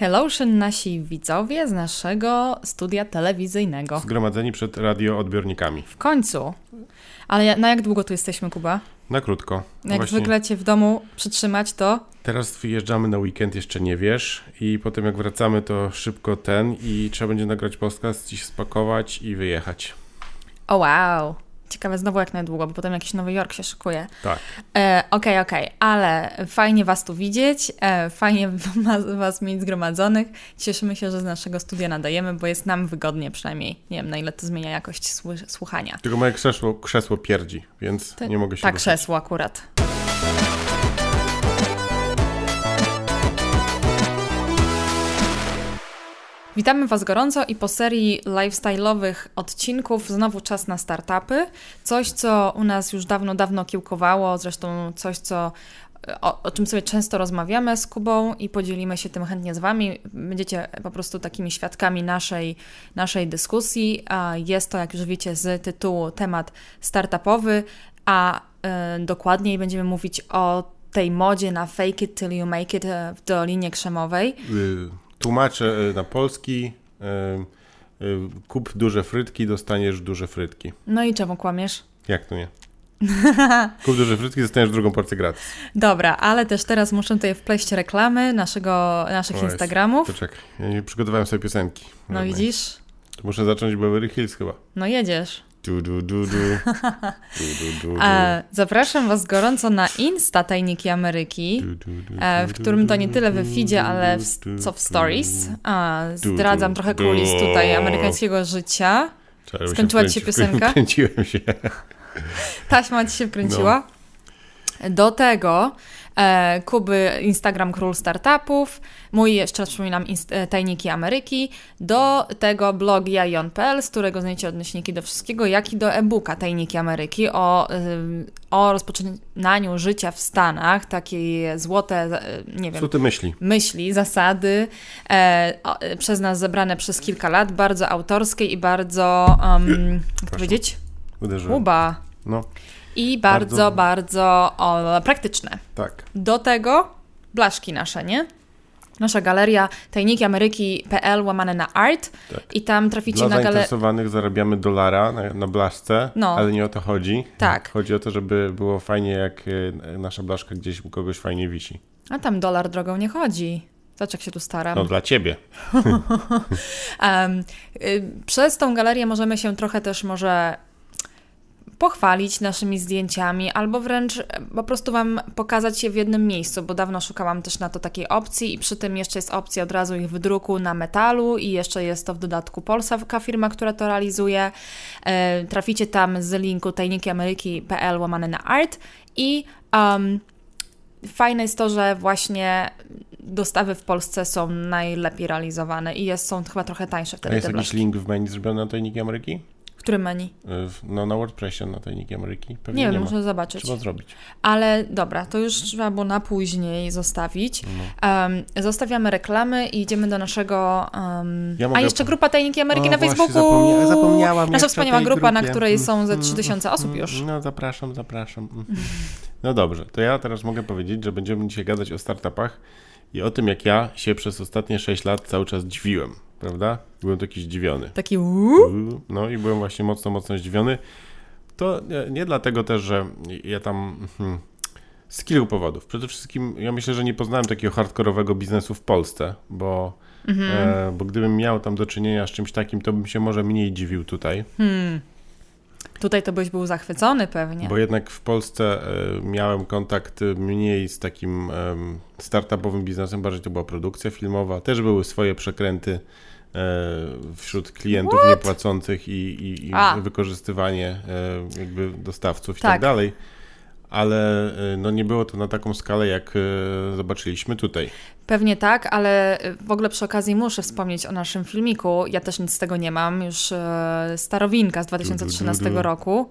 Hellotion nasi widzowie z naszego studia telewizyjnego. Zgromadzeni przed radioodbiornikami. W końcu. Ale na jak długo tu jesteśmy, Kuba? Na krótko. No jak Właśnie zwykle cię w domu przytrzymać, to... Teraz wyjeżdżamy na weekend, jeszcze nie wiesz i potem jak wracamy, to szybko ten i trzeba będzie nagrać podcast, dziś spakować i wyjechać. O wow. Ciekawe znowu jak najdługo, bo potem jakiś Nowy Jork się szykuje. Tak. E, okej, okej, okay, okay. ale fajnie Was tu widzieć, e, fajnie Was mieć zgromadzonych. Cieszymy się, że z naszego studia nadajemy, bo jest nam wygodnie przynajmniej. Nie wiem, na ile to zmienia jakość słuchania. Tylko moje krzesło, krzesło pierdzi, więc Ty, nie mogę się Tak, krzesło akurat. Witamy Was gorąco i po serii lifestyle'owych odcinków znowu czas na startupy. Coś, co u nas już dawno, dawno kiełkowało, zresztą coś, co o, o, czym sobie często rozmawiamy z Kubą i podzielimy się tym chętnie z Wami. Będziecie po prostu takimi świadkami naszej, naszej dyskusji. Jest to, jak już wiecie, z tytułu temat startupowy, a y, dokładniej będziemy mówić o tej modzie na fake it till you make it e, w Dolinie Krzemowej. Y tłumaczę e, na polski. E, e, kup duże frytki, dostaniesz duże frytki. No i czemu kłamiesz? Jak to nie? Kup duże frytki, dostaniesz drugą porcję gratis. Dobra, ale też teraz muszę tutaj wpleść reklamy naszego, naszych o, Instagramów. Poczekaj, ja nie przygotowałem sobie piosenki. No widzisz? To muszę zacząć Beverly Hills chyba. No jedziesz. Du, du, du, du, zapraszam Was gorąco na Insta Tajniki Ameryki, e, w którym to nie tyle w feedzie, ale w, co w stories. Zdradzam trochę kulis tutaj amerykańskiego życia. Skończyła Ci się piosenka? Kręciłem się. Taśma Ci się wkręciła? No. Do tego e, Kuby Instagram Król Startupów, mój jeszcze raz przypominam e, Tajniki Ameryki, do tego blog jajon.pl, z którego znajdziecie odnośniki do wszystkiego, jak i do e-booka Tajniki Ameryki o, e, o rozpoczynaniu życia w Stanach, takie złote, e, nie wiem, złote myśli. myśli, zasady, e, przez nas zebrane przez kilka lat, bardzo autorskie i bardzo, um, jak powiedzieć? Uderzyłem. Uba. No. I bardzo, bardzo, bardzo o, praktyczne. Tak. Do tego blaszki nasze, nie? Nasza galeria tajnikiameryki.pl łamane na art tak. i tam traficie Dla na galerię. zainteresowanych zarabiamy dolara na, na blaszce, no. ale nie o to chodzi. Tak. Chodzi o to, żeby było fajnie, jak e, nasza blaszka gdzieś u kogoś fajnie wisi. A tam dolar drogą nie chodzi. Zobacz, jak się tu staram. No dla ciebie. um, przez tą galerię możemy się trochę też może pochwalić naszymi zdjęciami, albo wręcz po prostu Wam pokazać je w jednym miejscu, bo dawno szukałam też na to takiej opcji i przy tym jeszcze jest opcja od razu ich wydruku na metalu i jeszcze jest to w dodatku polska firma, która to realizuje. E, traficie tam z linku tajnikiameryki.pl łamane na art i um, fajne jest to, że właśnie dostawy w Polsce są najlepiej realizowane i jest, są chyba trochę tańsze wtedy. A jest jakiś link w menu zrobiony na Tajniki Ameryki? Którym menu? No na WordPressie, na Tajniki Ameryki. Pewnie nie wiem, muszę zobaczyć. Trzeba zrobić. Ale dobra, to już trzeba było na później zostawić. No. Um, zostawiamy reklamy i idziemy do naszego... Um... Ja mogę... A jeszcze grupa Tajniki Ameryki o, na Facebooku. Zapomnia... Zapomniałam. Nasza wspaniała grupa, grupie. na której są ze 3000 osób już. No zapraszam, zapraszam. No dobrze, to ja teraz mogę powiedzieć, że będziemy dzisiaj gadać o startupach i o tym, jak ja się przez ostatnie 6 lat cały czas dziwiłem prawda? Byłem taki zdziwiony. Taki uuu? No i byłem właśnie mocno, mocno zdziwiony. To nie, nie dlatego też, że ja tam... Hmm, z kilku powodów. Przede wszystkim ja myślę, że nie poznałem takiego hardkorowego biznesu w Polsce, bo, mhm. e, bo gdybym miał tam do czynienia z czymś takim, to bym się może mniej dziwił tutaj. Hmm. Tutaj to byś był zachwycony pewnie. Bo jednak w Polsce e, miałem kontakt mniej z takim e, startupowym biznesem, bardziej to była produkcja filmowa, też były swoje przekręty wśród klientów What? niepłacących i, i, i wykorzystywanie e, jakby dostawców i tak, tak dalej ale y, no nie było to na taką skalę, jak zobaczyliśmy tutaj. Pewnie tak, ale w ogóle przy okazji muszę wspomnieć o naszym filmiku. Ja też nic z tego nie mam, już starowinka z 2013 du, du, du, roku.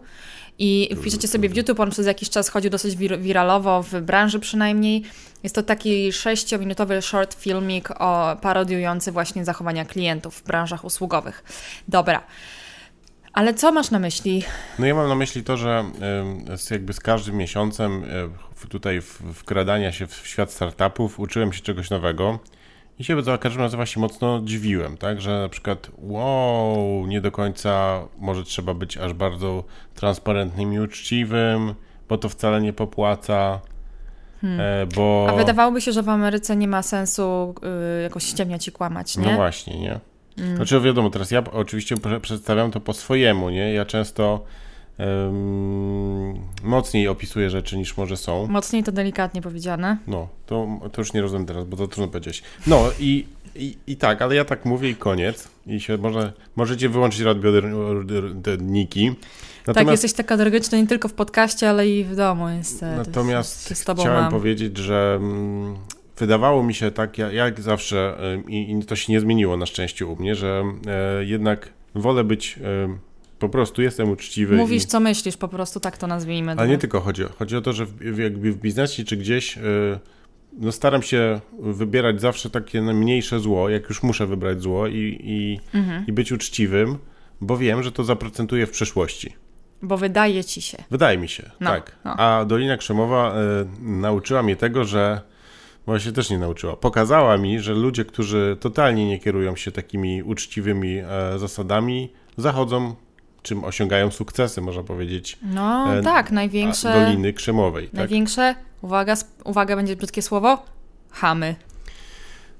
I wpiszecie sobie w YouTube, on przez jakiś czas chodził dosyć wir wiralowo, w branży przynajmniej. Jest to taki sześciominutowy short filmik o parodiujący właśnie zachowania klientów w branżach usługowych. Dobra. Ale co masz na myśli? No ja mam na myśli to, że z, jakby z każdym miesiącem tutaj wkradania się w świat startupów uczyłem się czegoś nowego I się za każdym razem właśnie mocno dziwiłem, tak, że na przykład wow, nie do końca może trzeba być aż bardzo transparentnym i uczciwym, bo to wcale nie popłaca. Hmm. E, bo... A wydawałoby się, że w Ameryce nie ma sensu y, jakoś ściemniać i kłamać, nie? No właśnie, nie? Mm. Znaczy wiadomo, teraz ja oczywiście przedstawiam to po swojemu, nie? Ja często mocniej opisuję rzeczy niż może są. Mocniej to delikatnie powiedziane. No, to, to już nie rozumiem teraz, bo to trudno powiedzieć. No i, i, i tak, ale ja tak mówię i koniec. I się może, możecie wyłączyć radioodbiorniki. Natomiast, tak, jesteś taka alergiczna nie tylko w podcaście, ale i w domu niestety. Natomiast chciałem mam. powiedzieć, że mm, wydawało mi się tak, jak zawsze, i, i to się nie zmieniło na szczęście u mnie, że e, jednak wolę być e, po prostu jestem uczciwy. Mówisz, i... co myślisz, po prostu tak to nazwijmy. Ale nie tylko chodzi, chodzi o to, że w, jakby w biznesie czy gdzieś e, no staram się wybierać zawsze takie mniejsze zło, jak już muszę wybrać zło i, i, mhm. i być uczciwym, bo wiem, że to zaprocentuje w przyszłości. Bo wydaje ci się. Wydaje mi się, no, tak. No. A Dolina Krzemowa y, nauczyła mnie tego, że Właśnie też nie nauczyła. Pokazała mi, że ludzie, którzy totalnie nie kierują się takimi uczciwymi e, zasadami, zachodzą, czym osiągają sukcesy, można powiedzieć. No e, tak, największe. Doliny Krzemowej. Tak? Największe, tak? uwaga, uwaga, będzie brzydkie słowo, chamy.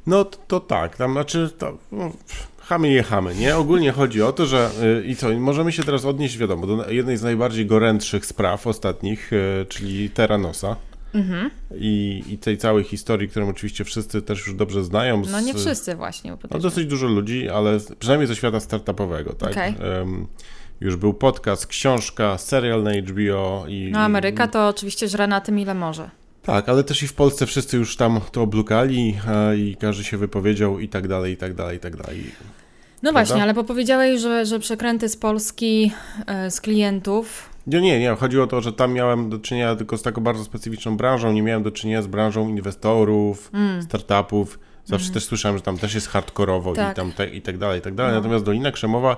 No to, to tak, tam znaczy, to, no, chamy je chamy, nie? Ogólnie chodzi o to, że y, i co, możemy się teraz odnieść, wiadomo, do jednej z najbardziej gorętszych spraw ostatnich, y, czyli Terranosa. Mhm. I, I tej całej historii, którą oczywiście wszyscy też już dobrze znają. Z, no nie wszyscy właśnie. No dosyć dużo ludzi, ale przynajmniej ze świata startupowego, tak? Okay. Już był podcast, książka, serial na HBO. I, no Ameryka to oczywiście żre na tym ile może. Tak, ale też i w Polsce wszyscy już tam to oblukali i każdy się wypowiedział i tak dalej, i tak dalej, i tak dalej. No Prawda? właśnie, ale bo powiedziałeś, że, że przekręty z Polski, e, z klientów nie, nie, nie. Chodziło o to, że tam miałem do czynienia tylko z taką bardzo specyficzną branżą. Nie miałem do czynienia z branżą inwestorów, mm. startupów. Zawsze mm. też słyszałem, że tam też jest hardkorowo tak. i, tam te, i tak dalej, i tak dalej. No. Natomiast Dolina Krzemowa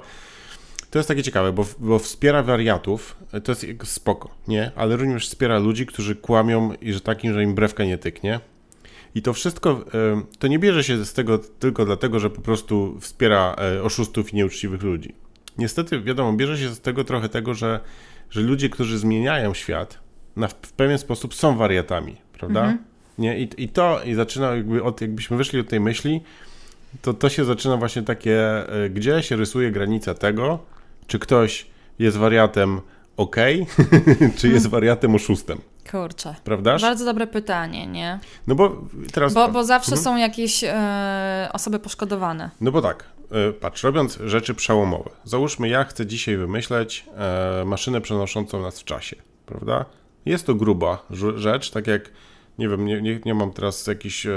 to jest takie ciekawe, bo, bo wspiera wariatów, to jest spoko, nie? Ale również wspiera ludzi, którzy kłamią i że takim, że im brewka nie tyknie. I to wszystko, to nie bierze się z tego tylko dlatego, że po prostu wspiera e, oszustów i nieuczciwych ludzi. Niestety, wiadomo, bierze się z tego trochę tego, że że ludzie, którzy zmieniają świat, na, w pewien sposób są wariatami, prawda? Mhm. Nie? I, I to, i zaczyna jakby od, jakbyśmy wyszli od tej myśli, to to się zaczyna właśnie takie, e, gdzie się rysuje granica tego, czy ktoś jest wariatem ok, czy jest mhm. wariatem oszustem. Kurczę. Prawda? Bardzo dobre pytanie, nie? No bo teraz... Bo, bo zawsze mhm. są jakieś e, osoby poszkodowane. No bo tak, E, patrz, robiąc rzeczy przełomowe. Załóżmy, ja chcę dzisiaj wymyśleć e, maszynę przenoszącą nas w czasie, prawda? Jest to gruba rzecz, tak jak, nie wiem, nie, nie, nie mam teraz jakichś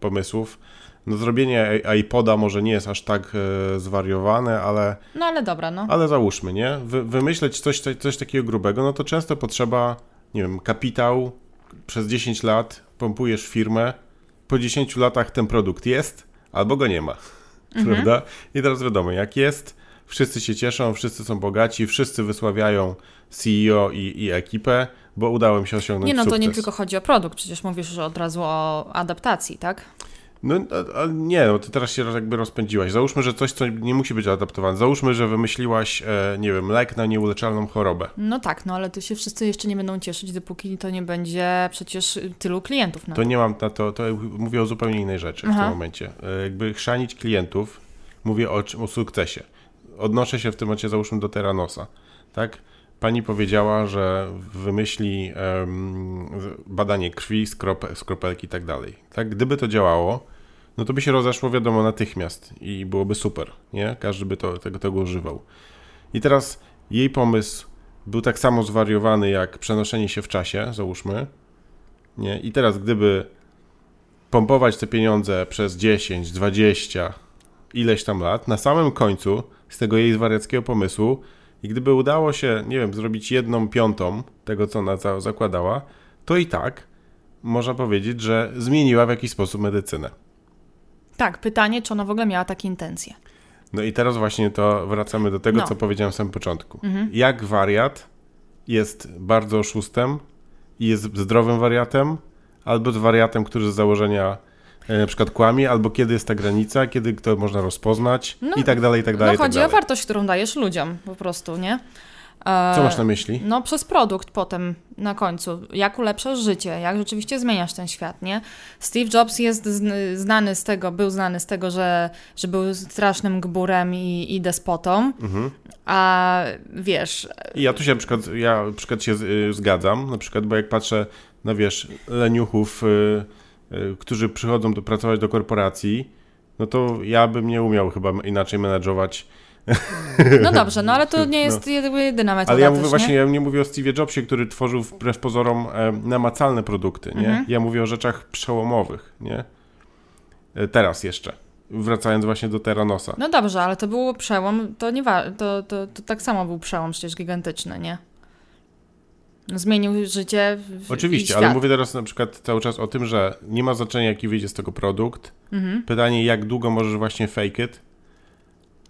pomysłów. No zrobienie iPoda może nie jest aż tak e, zwariowane, ale... No ale dobra, no. Ale załóżmy, nie? Wy, wymyśleć coś, coś, takiego grubego, no to często potrzeba, nie wiem, kapitał, przez 10 lat pompujesz firmę, po 10 latach ten produkt jest, albo go nie ma mhm. prawda? I teraz wiadomo, jak jest, wszyscy się cieszą, wszyscy są bogaci, wszyscy wysławiają CEO i, i ekipę, bo udało mi się osiągnąć Nie, no sukces. to nie tylko chodzi o produkt, przecież mówisz od razu o adaptacji, tak? No nie, no ty teraz się jakby rozpędziłaś. Załóżmy, że coś, co nie musi być adaptowane. Załóżmy, że wymyśliłaś, e, nie wiem, lek na nieuleczalną chorobę. No tak, no ale to się wszyscy jeszcze nie będą cieszyć, dopóki to nie będzie przecież tylu klientów. No. To nie mam na to, to mówię o zupełnie innej rzeczy Aha. w tym momencie. E, jakby chrzanić klientów, mówię o, o sukcesie. Odnoszę się w tym momencie, załóżmy, do Terranosa, tak? Pani powiedziała, że wymyśli um, badanie krwi, skrope, skropelki i tak dalej. Tak, gdyby to działało, no to by się rozeszło, wiadomo, natychmiast i byłoby super, nie? Każdy by to, tego, tego używał. I teraz jej pomysł był tak samo zwariowany jak przenoszenie się w czasie, załóżmy, nie? I teraz gdyby pompować te pieniądze przez 10, 20, ileś tam lat, na samym końcu z tego jej zwariackiego pomysłu i gdyby udało się, nie wiem, zrobić jedną piątą tego, co ona zakładała, to i tak można powiedzieć, że zmieniła w jakiś sposób medycynę. Tak, pytanie, czy ona w ogóle miała takie intencje. No i teraz właśnie to wracamy do tego, no. co powiedziałem w samym początku. Mhm. Jak wariat jest bardzo oszustem i jest zdrowym wariatem, albo wariatem, który z założenia na przykład kłamie, albo kiedy jest ta granica, kiedy to można rozpoznać no, i tak dalej, i tak dalej. No chodzi tak o wartość, którą dajesz ludziom po prostu, nie? Co masz na myśli? No, przez produkt potem na końcu. Jak ulepszasz życie, jak rzeczywiście zmieniasz ten świat, nie? Steve Jobs jest znany z tego, był znany z tego, że, że był strasznym gburem i, i despotą, mhm. a wiesz... Ja tu się na przykład, ja na przykład się y, zgadzam, na przykład, bo jak patrzę na, wiesz, leniuchów, y, którzy przychodzą do, pracować do korporacji, no to ja bym nie umiał chyba inaczej menadżować no dobrze, no ale to nie jest no. jedyna metoda Ale ja mówię też, właśnie, nie? ja nie mówię o Steve Jobsie, który tworzył wbrew pozorom e, namacalne produkty, nie? Mhm. Ja mówię o rzeczach przełomowych, nie? E, teraz jeszcze. Wracając właśnie do Terranosa. No dobrze, ale to był przełom, to nie wa- to, to, to tak samo był przełom przecież gigantyczny, nie? Zmienił życie. W, Oczywiście, ale mówię teraz na przykład cały czas o tym, że nie ma znaczenia, jaki wyjdzie z tego produkt. Mhm. Pytanie, jak długo możesz właśnie fake it,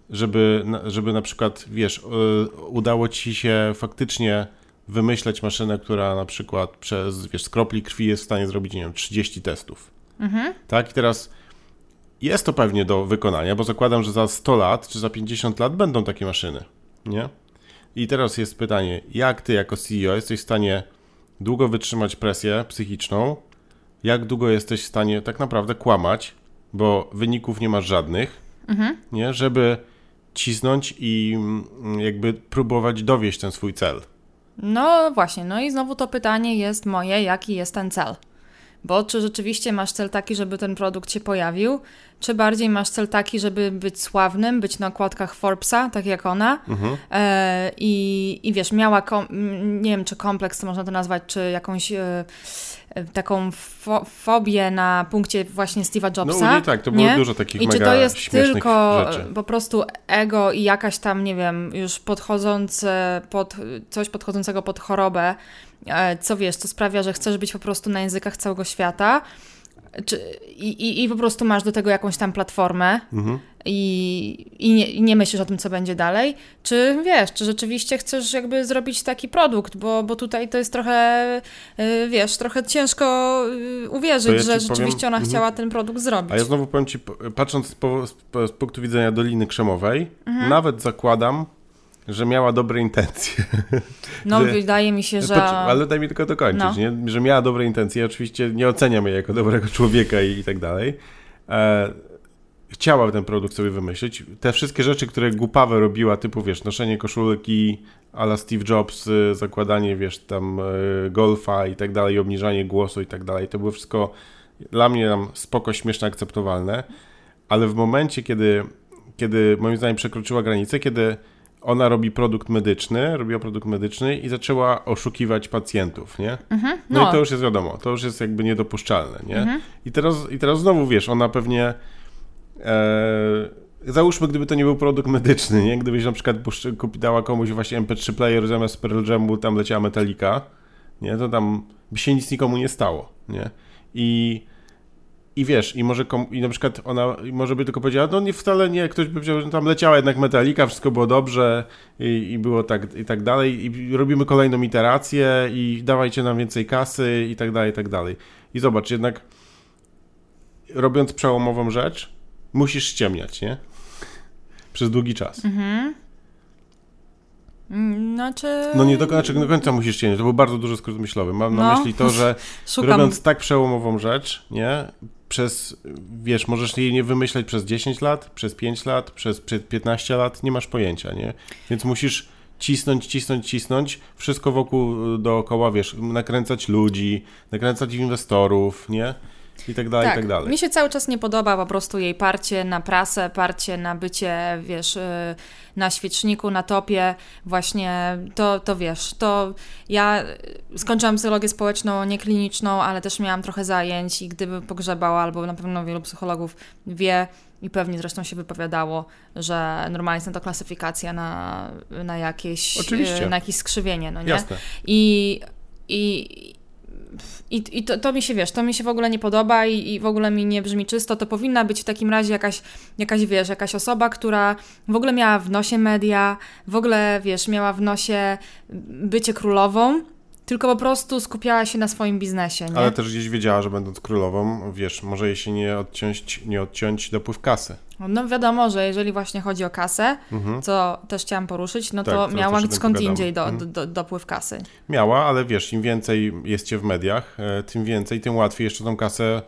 żeby, żeby na przykład, wiesz, y, udało ci się faktycznie wymyśleć maszynę, która na przykład przez, wiesz, z kropli krwi jest w stanie zrobić, nie wiem, 30 testów. Mhm. Tak? I teraz jest to pewnie do wykonania, bo zakładam, że za 100 lat czy za 50 lat będą takie maszyny, nie? I teraz jest pytanie, jak ty jako CEO jesteś w stanie długo wytrzymać presję psychiczną, jak długo jesteś w stanie tak naprawdę kłamać, bo wyników nie masz żadnych, mhm. nie? Żeby cisnąć i mm, jakby próbować dowieść ten swój cel. No właśnie, no i znowu to pytanie jest moje, jaki jest ten cel? Bo czy rzeczywiście masz cel taki, żeby ten produkt się pojawił, czy bardziej masz cel taki, żeby być sławnym, być na okładkach Forbesa, tak jak ona mhm. e, i, i wiesz, miała, nie wiem czy kompleks to można to nazwać, czy jakąś e, e, taką fo fobię na punkcie właśnie Steve'a Jobsa. No nie, tak, to było nie? dużo takich I czy to jest tylko rzeczy. po prostu ego i jakaś tam, nie wiem, już podchodzące pod, coś podchodzącego pod chorobę, co wiesz, co sprawia, że chcesz być po prostu na językach całego świata, czy, i, i, po prostu masz do tego jakąś tam platformę mhm. i, i, nie, i nie myślisz o tym, co będzie dalej, czy wiesz, czy rzeczywiście chcesz jakby zrobić taki produkt, bo, bo tutaj to jest trochę, y, wiesz, trochę ciężko y, uwierzyć, ja że rzeczywiście powiem, ona mhm. chciała ten produkt zrobić. A ja znowu powiem Ci, patrząc z, z, z punktu widzenia Doliny Krzemowej, mhm. nawet zakładam, że miała dobre intencje. No, że, wydaje mi się, że. ale daj mi tylko dokończyć, no. nie? że miała dobre intencje. Oczywiście nie oceniam jej jako dobrego człowieka i, i tak dalej. E, chciała ten produkt sobie wymyślić. Te wszystkie rzeczy, które głupawe robiła, typu wiesz, noszenie koszulki ala Steve Jobs, y, zakładanie, wiesz, tam y, golfa i tak dalej, obniżanie głosu i tak dalej, to było wszystko dla mnie tam spoko, śmieszne, akceptowalne, ale w momencie, kiedy, kiedy moim zdaniem przekroczyła granicę, kiedy ona robi produkt medyczny, robiła produkt medyczny i zaczęła oszukiwać pacjentów, nie? Mhm, no. no. i to już jest wiadomo, to już jest jakby niedopuszczalne, nie? Mhm. I, teraz, I teraz znowu, wiesz, ona pewnie... E, załóżmy, gdyby to nie był produkt medyczny, nie? Gdybyś na przykład dała komuś właśnie MP3 player zamiast Pearl Jamu tam leciała Metallica, nie? To tam by się nic nikomu nie stało, nie? I i wiesz, i może i na przykład ona może by tylko powiedziała, no nie wcale nie, ktoś by powiedział, że tam leciała jednak metalika, wszystko było dobrze i, i było tak i tak dalej i robimy kolejną iterację i dawajcie nam więcej kasy i tak dalej, i tak dalej. I zobacz, jednak robiąc przełomową rzecz, musisz ściemniać, nie? Przez długi czas. Mhm. Znaczy... No nie do, znaczy, do końca musisz ściemniać, to był bardzo duży skrót myślowy. Mam no. na myśli to, że robiąc tak przełomową rzecz, nie? przez, wiesz, możesz jej nie wymyśleć przez 10 lat, przez 5 lat, przez 15 lat, nie masz pojęcia, nie? Więc musisz cisnąć, cisnąć, cisnąć, wszystko wokół dookoła, wiesz, nakręcać ludzi, nakręcać inwestorów, nie? I tak dalej, tak. i tak dalej. Mi się cały czas nie podoba po prostu jej parcie na prasę, parcie na bycie, wiesz, y, na świeczniku, na topie, właśnie to, to wiesz, to ja skończyłam psychologię społeczną, nie kliniczną, ale też miałam trochę zajęć i gdyby pogrzebała, albo na pewno wielu psychologów wie, i pewnie zresztą się wypowiadało, że normalnie jest to klasyfikacja na, na jakieś Oczywiście. na jakieś skrzywienie, no nie? Jasne. I, i, i, i to, to, mi się, wiesz, to mi się w ogóle nie podoba i, i, w ogóle mi nie brzmi czysto. To powinna być w takim razie jakaś, jakaś, wiesz, jakaś osoba, która w ogóle miała w nosie media, w ogóle, wiesz, miała w nosie bycie królową, tylko po prostu skupiała się na swoim biznesie. Nie? Ale też gdzieś wiedziała, że będąc królową, wiesz, może jej się nie odciąć, nie odciąć dopływ kasy. No wiadomo, że jeżeli właśnie chodzi o kasę, mhm. co też chciałam poruszyć, no tak, to miała skąd indziej do, mhm. do, do, dopływ kasy. Miała, ale wiesz, im więcej jest cię w mediach, e, tym więcej, tym łatwiej jeszcze tą kasę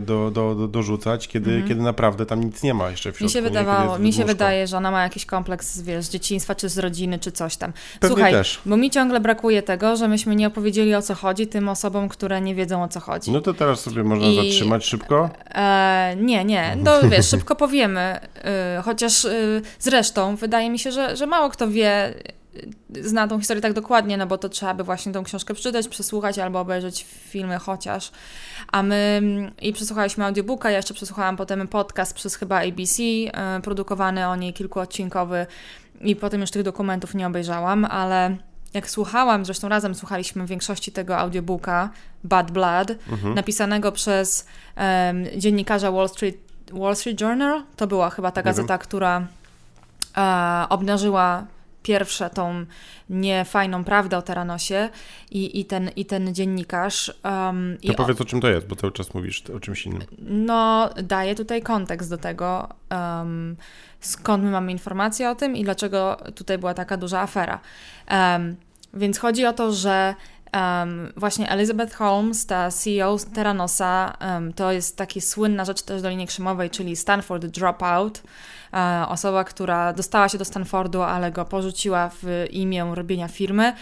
do, do, do, dorzucać, kiedy, mhm. kiedy naprawdę tam nic nie ma jeszcze w środku. Mi się wydawało, mi się wydaje, że ona ma jakiś kompleks, wiesz, z dzieciństwa, czy z rodziny, czy coś tam. Pewnie Słuchaj, też. bo mi ciągle brakuje tego, że myśmy nie opowiedzieli o co chodzi tym osobom, które nie wiedzą o co chodzi. No to teraz sobie można I... zatrzymać szybko? E, nie, nie, no wiesz, szybko powiemy, y, chociaż y, zresztą wydaje mi się, że, że mało kto wie, zna tą historię tak dokładnie, no bo to trzeba by właśnie tą książkę przeczytać, przesłuchać albo obejrzeć filmy chociaż. A my i przesłuchaliśmy audiobooka, ja jeszcze przesłuchałam potem podcast przez chyba ABC, e, produkowany o niej kilkuodcinkowy i potem już tych dokumentów nie obejrzałam, ale jak słuchałam, zresztą razem słuchaliśmy w większości tego audiobooka Bad Blood, mhm. napisanego przez um, dziennikarza Wall Street, Wall Street Journal. To była chyba ta gazeta, która e, obnażyła pierwsze tą niefajną prawdę o Teranosie i, i, ten, i ten dziennikarz. Um, to powiedz o czym to jest, bo cały czas mówisz o czymś innym. No, daje tutaj kontekst do tego, um, skąd my mamy informacje o tym i dlaczego tutaj była taka duża afera. Um, więc chodzi o to, że Um, właśnie Elizabeth Holmes, ta CEO Terranosa, um, to jest taki słynna rzecz też do linii krzymowej, czyli Stanford Dropout. E, osoba, która dostała się do Stanfordu, ale go porzuciła w imię robienia firmy.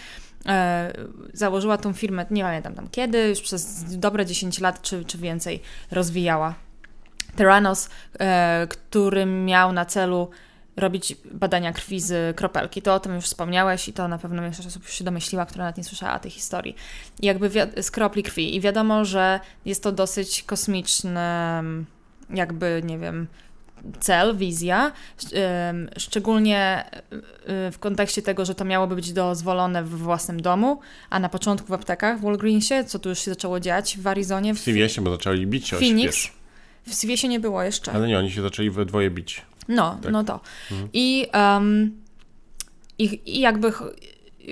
E, założyła tą firmę, nie pamiętam tam kiedy, już przez dobre 10 lat czy, czy więcej rozwijała. Terranos, e, który miał na celu robić badania krwi z kropelki. To o tym już wspomniałeś i to na pewno większość osób już się domyśliła, która nawet nie słyszała tej historii. Jakby z kropli krwi. I wiadomo, że jest to dosyć kosmiczny, jakby, nie wiem, cel, wizja, szczególnie y, w kontekście tego, że to miałoby być dozwolone w własnym domu, a na początku w aptekach w Walgreensie, co tu już się zaczęło dziać w Arizonie. W, CVS-ie, bo zaczęli bić się Phoenix. W CVS-ie nie było jeszcze. Ale nie, oni się zaczęli we dwoje bić. No, tak. no to. Mhm. I, um, i, I jakby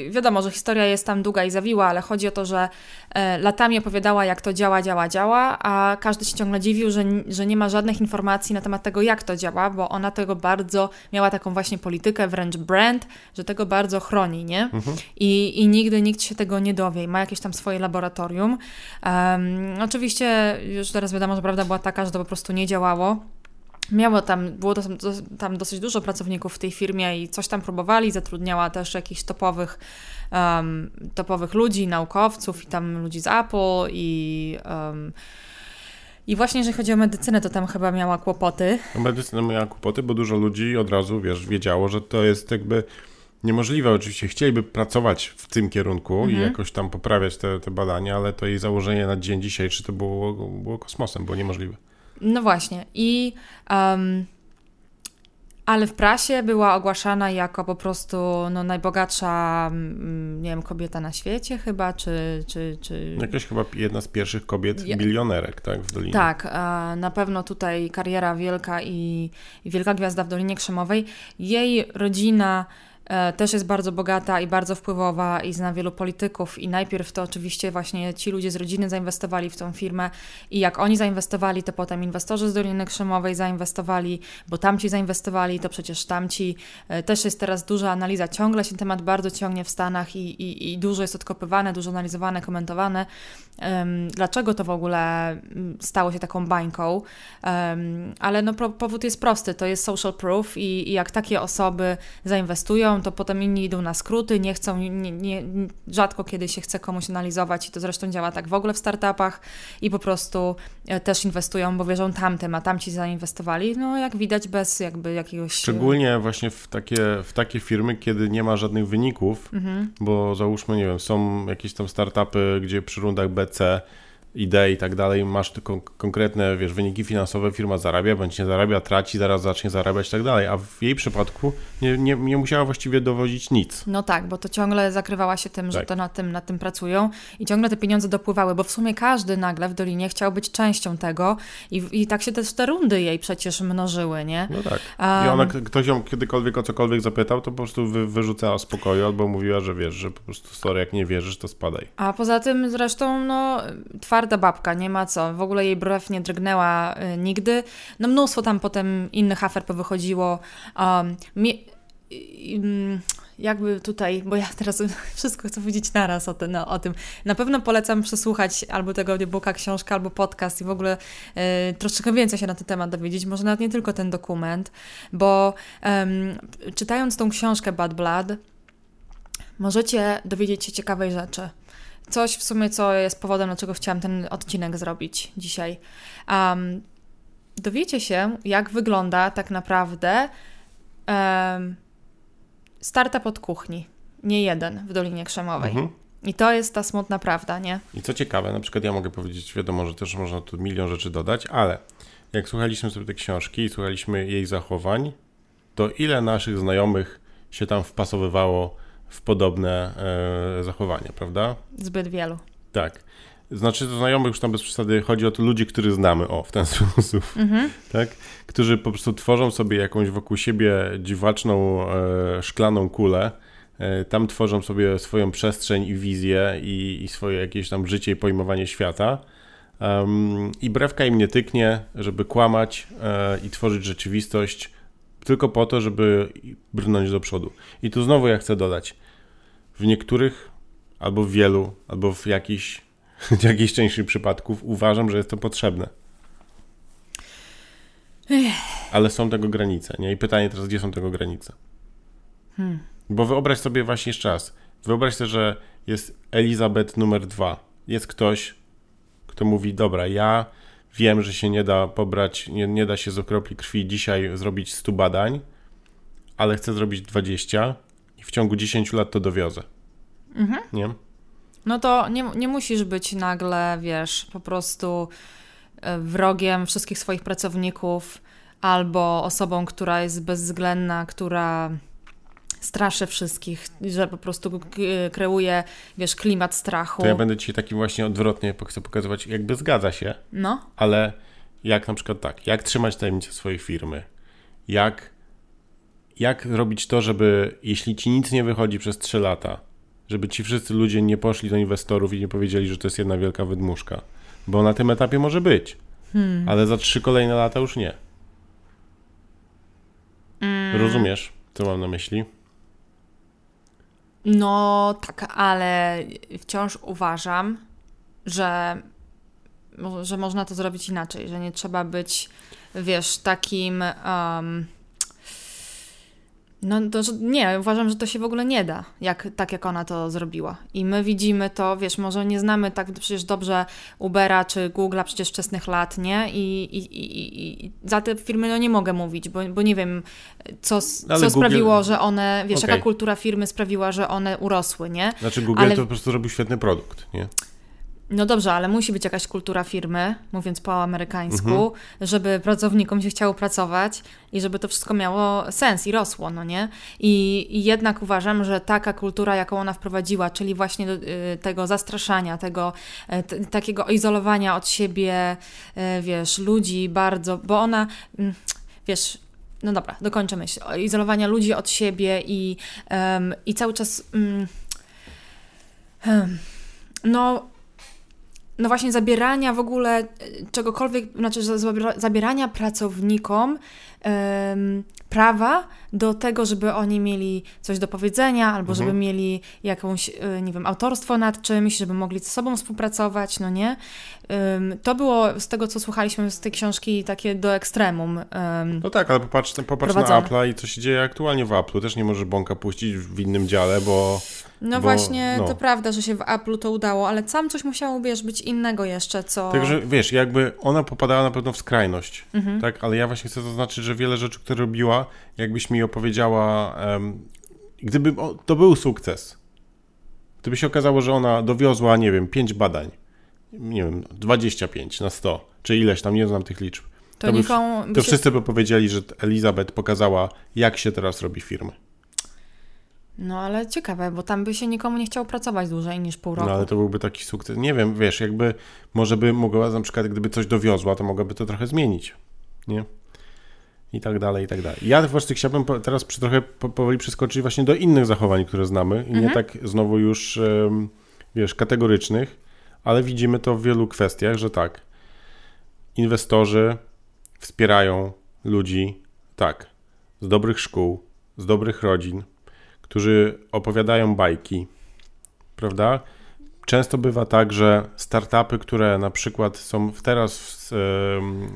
wiadomo, że historia jest tam długa i zawiła, ale chodzi o to, że e, latami opowiadała, jak to działa, działa, działa, a każdy się ciągle dziwił, że, że nie ma żadnych informacji na temat tego, jak to działa, bo ona tego bardzo miała taką właśnie politykę, wręcz brand, że tego bardzo chroni, nie? Mhm. I, I nigdy nikt się tego nie dowie. Ma jakieś tam swoje laboratorium. Um, oczywiście już teraz wiadomo, że prawda była taka, że to po prostu nie działało miało tam, było tam, tam dosyć dużo pracowników w tej firmie i coś tam próbowali, zatrudniała też jakichś topowych, um, topowych ludzi, naukowców i tam ludzi z Apple i... Um, i właśnie jeżeli chodzi o medycynę, to tam chyba miała kłopoty. Medycyna miała kłopoty, bo dużo ludzi od razu, wiesz, wiedziało, że to jest jakby niemożliwe. Oczywiście chcieliby pracować w tym kierunku mhm. i jakoś tam poprawiać te, te badania, ale to jej założenie na dzień dzisiejszy to było, było kosmosem, było niemożliwe. No właśnie. I. Um, ale w prasie była ogłaszana jako po prostu no, najbogatsza, mm, nie wiem, kobieta na świecie chyba, czy... czy, czy... Jakaś chyba jedna z pierwszych kobiet bilionerek, tak, w Dolinie. Tak, na pewno tutaj kariera wielka i, i wielka gwiazda w Dolinie Krzemowej. Jej rodzina E, też jest bardzo bogata i bardzo wpływowa i zna wielu polityków i najpierw to oczywiście właśnie ci ludzie z rodziny zainwestowali w tą firmę i jak oni zainwestowali, to potem inwestorzy z Doliny Krzemowej zainwestowali, bo tamci zainwestowali, to przecież tamci. E, też jest teraz duża analiza, ciągle się temat bardzo ciągnie w Stanach i, i, i dużo jest odkopywane, dużo analizowane, komentowane. Dlaczego to w ogóle mm, stało się taką bańką? Ale no powód jest prosty, to jest social proof i, i jak takie osoby zainwestują, to potem inni idą na skróty, nie chcą, nie, nie, rzadko kiedy się chce komuś analizować i to zresztą działa tak w ogóle w startupach i po prostu e, też inwestują, bo wierzą tamtym, a tamci zainwestowali, no jak widać bez jakby jakiegoś... E, Szczególnie właśnie w takie, w takie firmy, kiedy nie ma żadnych wyników, mhm. bo załóżmy, nie wiem, są jakieś tam startupy, gdzie przy rundach BC idei i tak dalej, masz tylko konkretne, wiesz, wyniki finansowe, firma zarabia, bądź nie zarabia, traci, zaraz zacznie zarabiać i tak dalej, a w jej przypadku nie, nie, nie musiała właściwie dowodzić nic. No tak, bo to ciągle zakrywała się tym, że Tak. to nad tym, nad tym pracują i ciągle te pieniądze dopływały, bo w sumie każdy nagle w Dolinie chciał być częścią tego i, i tak się też te rundy jej przecież mnożyły, nie? No tak. Um, I ona, ktoś ją kiedykolwiek o cokolwiek zapytał, to po prostu wy, wyrzucała z pokoju albo mówiła, że wiesz, że po prostu sorry, jak nie wierzysz, to spadaj. A poza tym zresztą, no, twarda babka, nie ma co. W ogóle jej brew nie drgnęła y, nigdy. No, mnóstwo tam potem innych afer powychodziło. Um, y, y, jakby tutaj, bo ja teraz wszystko chcę powiedzieć naraz o, no, o tym. Na pewno polecam przesłuchać albo tego audiobooka, książkę, albo podcast i w ogóle y, troszeczkę więcej się na ten temat dowiedzieć. Może nawet nie tylko ten dokument, bo czytając tą książkę Bad Blood, możecie dowiedzieć się ciekawej rzeczy. Coś w sumie, co jest powodem, dlaczego chciałam ten odcinek zrobić dzisiaj. Um, dowiecie się, jak wygląda tak naprawdę um, startup od kuchni. Nie jeden w Dolinie Krzemowej. Mhm. I to jest ta smutna prawda, nie? I co ciekawe, na przykład ja mogę powiedzieć, wiadomo, że też można tu milion rzeczy dodać, ale jak słuchaliśmy sobie te książki i słuchaliśmy jej zachowań, to ile naszych znajomych się tam wpasowywało w podobne e, zachowania, prawda? Zbyt wielu. Tak. Znaczy to znajomych już tam bez przesady chodzi o to ludzi, których znamy, o, w ten sposób, Mhm. tak? Którzy po prostu tworzą sobie jakąś wokół siebie dziwaczną e, szklaną kulę, e, tam tworzą sobie swoją przestrzeń i wizję i, i swoje jakieś tam życie i pojmowanie świata. Em, I brewka im nie tyknie, żeby kłamać e, i tworzyć rzeczywistość tylko po to, żeby brnąć do przodu. I tu znowu ja chcę dodać, w niektórych albo w wielu, albo w jakichś, w jakiejś części przypadków uważam, że jest to potrzebne. Ale są tego granice, nie? I pytanie teraz, gdzie są tego granice? Hmm. Bo wyobraź sobie właśnie jeszcze raz. Wyobraź sobie, że jest Elizabeth numer dwa. Jest ktoś, kto mówi, dobra, ja wiem, że się nie da pobrać, nie, nie da się z okropli krwi dzisiaj zrobić 100 badań, ale chcę zrobić 20 i w ciągu 10 lat to dowiozę. Mhm. Nie? No to nie, nie musisz być nagle, wiesz, po prostu e, wrogiem wszystkich swoich pracowników albo osobą, która jest bezwzględna, która straszy wszystkich, że po prostu kreuje, wiesz, klimat strachu. To ja będę ci taki właśnie odwrotnie chcę pokazywać, jakby zgadza się, No, ale jak na przykład tak, jak trzymać tajemnicę swojej firmy, jak, jak robić to, żeby jeśli ci nic nie wychodzi przez 3 lata, żeby ci wszyscy ludzie nie poszli do inwestorów i nie powiedzieli, że to jest jedna wielka wydmuszka, bo na tym etapie może być, Hmm. ale za trzy kolejne lata już nie. Mm. Rozumiesz, co mam na myśli? No tak, ale wciąż uważam, że, że można to zrobić inaczej, że nie trzeba być, wiesz, takim. Um, no to, nie, uważam, że to się w ogóle nie da, jak, tak jak ona to zrobiła. I my widzimy to, wiesz, może nie znamy tak przecież dobrze Ubera czy Google'a przecież wczesnych lat, nie? I, i, i, i- za te firmy no nie mogę mówić, bo, bo nie wiem, co, co Google- sprawiło, że one, wiesz, Okej. jaka kultura firmy sprawiła, że one urosły, nie? Znaczy Google Ale- to po prostu zrobił świetny produkt, nie? No dobrze, ale musi być jakaś kultura firmy, mówiąc po amerykańsku, Mhm. żeby pracownikom się chciało pracować i żeby to wszystko miało sens i rosło, no nie? I, i jednak uważam, że taka kultura, jaką ona wprowadziła, czyli właśnie do, y, tego zastraszania, tego y, t, takiego izolowania od siebie, y, wiesz, ludzi bardzo, bo ona, mm, wiesz, no dobra, dokończę myśl. Izolowania ludzi od siebie i, em, i cały czas. em, no, no właśnie zabierania w ogóle e, czegokolwiek, znaczy zabierania pracownikom prawa do tego, żeby oni mieli coś do powiedzenia, albo Mhm. żeby mieli jakąś, e, nie wiem, autorstwo nad czymś, żeby mogli ze sobą współpracować, no nie? To było z tego, co słuchaliśmy z tej książki, takie do ekstremum. em, No tak, ale popatrz, popatrz na. Apple'a i co się dzieje aktualnie w Apple'u. Też nie możesz bąka puścić w innym dziale, bo No Bo, właśnie, no. to prawda, że się w Apple'u to udało, ale sam coś musiało, wiesz, być innego jeszcze, co... Także wiesz, jakby ona popadała na pewno w skrajność, Mhm. tak? Ale ja właśnie chcę zaznaczyć, że wiele rzeczy, które robiła, jakbyś mi opowiedziała, em, gdyby to był sukces, gdyby się okazało, że ona dowiozła, nie wiem, pięć badań, nie wiem, 25 na 100, czy ileś tam, nie znam tych liczb. To, To by- nikomu by To się... wszyscy by powiedzieli, że Elizabeth pokazała, jak się teraz robi firmy. No ale ciekawe, bo tam by się nikomu nie chciało pracować dłużej niż pół roku. No ale to byłby taki sukces. Nie wiem, wiesz, jakby może by mogła na przykład, gdyby coś dowiozła, to mogłaby to trochę zmienić. Nie? I tak dalej, i tak dalej. Ja właśnie chciałbym teraz trochę po, powoli przeskoczyć właśnie do innych zachowań, które znamy. I nie tak znowu już, wiesz, kategorycznych, ale widzimy to w wielu kwestiach, że tak, inwestorzy wspierają ludzi, tak, z dobrych szkół, z dobrych rodzin, którzy opowiadają bajki, prawda? Często bywa tak, że startupy, które na przykład są teraz w,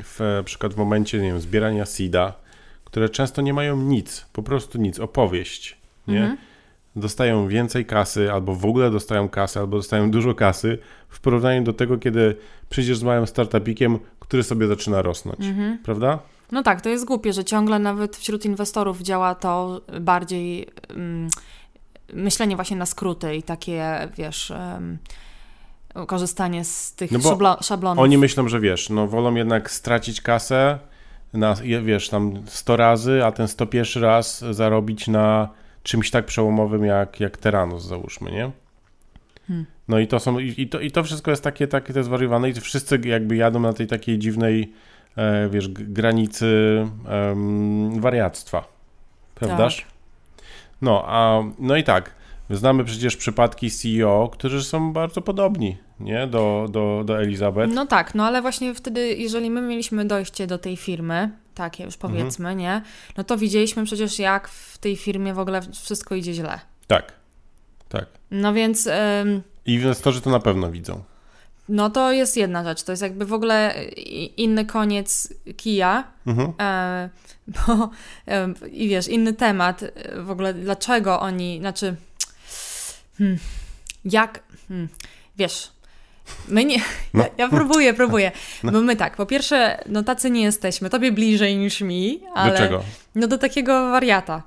w, przykład w momencie nie wiem, zbierania seeda, które często nie mają nic, po prostu nic, opowieść, nie? Dostają więcej kasy, albo w ogóle dostają kasę, albo dostają dużo kasy w porównaniu do tego, kiedy przyjdziesz z małym startupikiem, który sobie zaczyna rosnąć, prawda? No tak, to jest głupie, że ciągle nawet wśród inwestorów działa to bardziej mm, myślenie właśnie na skróty i takie, wiesz, em, korzystanie z tych No szablonów. Oni myślą, że wiesz, no wolą jednak stracić kasę na, wiesz, tam 100 razy, a ten 101 raz zarobić na czymś tak przełomowym jak, jak Teranos, załóżmy, nie? Hmm. No i to są, i, to, i to wszystko jest takie, takie to jest zwariowane i wszyscy jakby jadą na tej takiej dziwnej, e, wiesz, granicy em, wariactwa, prawdaż? Tak. No, a, no i tak, znamy przecież przypadki CEO, którzy są bardzo podobni, nie, do, do, do Elizabeth. No tak, no ale właśnie wtedy, jeżeli my mieliśmy dojście do tej firmy, takie już Mhm. powiedzmy, nie? No to widzieliśmy przecież, jak w tej firmie w ogóle wszystko idzie źle. Tak, tak. No więc... I inwestorzy to na pewno widzą. No to jest jedna rzecz, to jest jakby w ogóle inny koniec kija, Mhm. e, bo e, i wiesz, inny temat e, w ogóle, dlaczego oni, znaczy hmm, jak, hmm, wiesz, my nie, No. ja, ja próbuję, próbuję, bo my tak, po pierwsze, no tacy nie jesteśmy, tobie bliżej niż mi, ale Do czego? no do takiego wariata,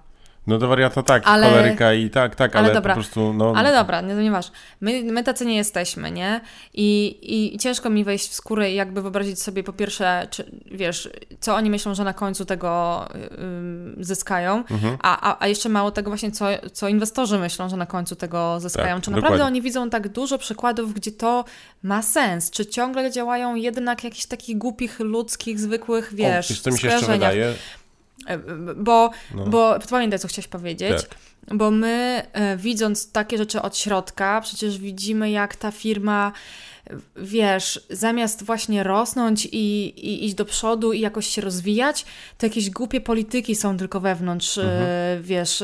No do wariata tak, Ale- choleryka i tak, tak, ale ale, dobra. po prostu, no... Ale dobra, nie, to nie masz. My, my tacy nie jesteśmy, nie? I, i, ciężko mi wejść w skórę i jakby wyobrazić sobie po pierwsze, czy, wiesz, co oni myślą, że na końcu tego zyskają, Mhm. a, a, a jeszcze mało tego właśnie, co, co inwestorzy myślą, że na końcu tego zyskają. Tak, czy naprawdę dokładnie. oni widzą tak dużo przykładów, gdzie to ma sens? Czy ciągle działają jednak jakichś takich głupich, ludzkich, zwykłych, o, wiesz, co mi się jeszcze wydaje? E, Bo, No. bo pamiętaj, co chciałeś powiedzieć. Tak. Bo my, e, widząc takie rzeczy od środka, przecież widzimy, jak ta firma, e, wiesz, zamiast właśnie rosnąć i, i iść do przodu i jakoś się rozwijać, to jakieś głupie polityki są tylko wewnątrz, e, wiesz,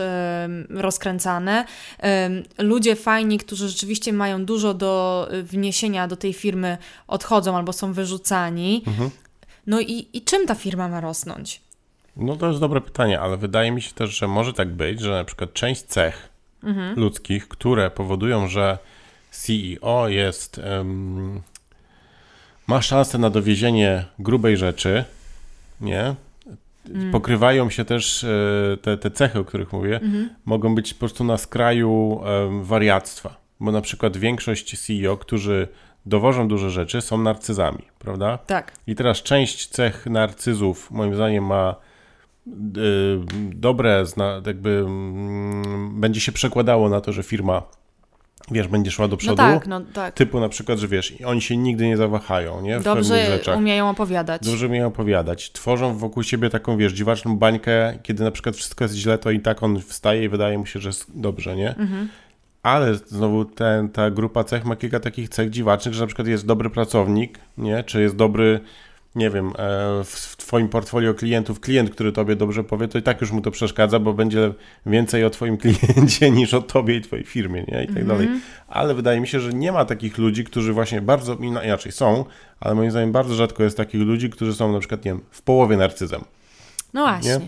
rozkręcane. Ludzie fajni, którzy rzeczywiście mają dużo do wniesienia do tej firmy, odchodzą albo są wyrzucani. No i, i czym ta firma ma rosnąć? No to jest dobre pytanie, ale wydaje mi się też, że może tak być, że na przykład część cech Mhm. ludzkich, które powodują, że CEO jest... em, ma szansę na dowiezienie grubej rzeczy, nie? Mm. Pokrywają się też e, te, te cechy, o których mówię, Mhm. mogą być po prostu na skraju em, wariactwa. Bo na przykład większość CEO, którzy dowożą duże rzeczy, są narcyzami, prawda? Tak. I teraz część cech narcyzów, moim zdaniem, ma dobre, zna, jakby mm, będzie się przekładało na to, że firma, wiesz, będzie szła do No przodu. tak, no tak. Typu na przykład, że wiesz, oni się nigdy nie zawahają, nie? W Dobrze rzeczach. umieją opowiadać. Dobrze umieją opowiadać. Tworzą wokół siebie taką, wiesz, dziwaczną bańkę, kiedy na przykład wszystko jest źle, to i tak on wstaje i wydaje mu się, że jest dobrze, nie? Mhm. Ale znowu ten, ta grupa cech ma kilka takich cech dziwacznych, że na przykład jest dobry pracownik, nie? Czy jest dobry, nie wiem, e, w, twoim portfolio klientów klient, który tobie dobrze powie, to i tak już mu to przeszkadza, bo będzie więcej o twoim kliencie niż o tobie i twojej firmie, nie? I tak dalej. Ale wydaje mi się, że nie ma takich ludzi, którzy właśnie bardzo, ina- inaczej są, ale moim zdaniem bardzo rzadko jest takich ludzi, którzy są na przykład, nie wiem, w połowie narcyzem. No właśnie.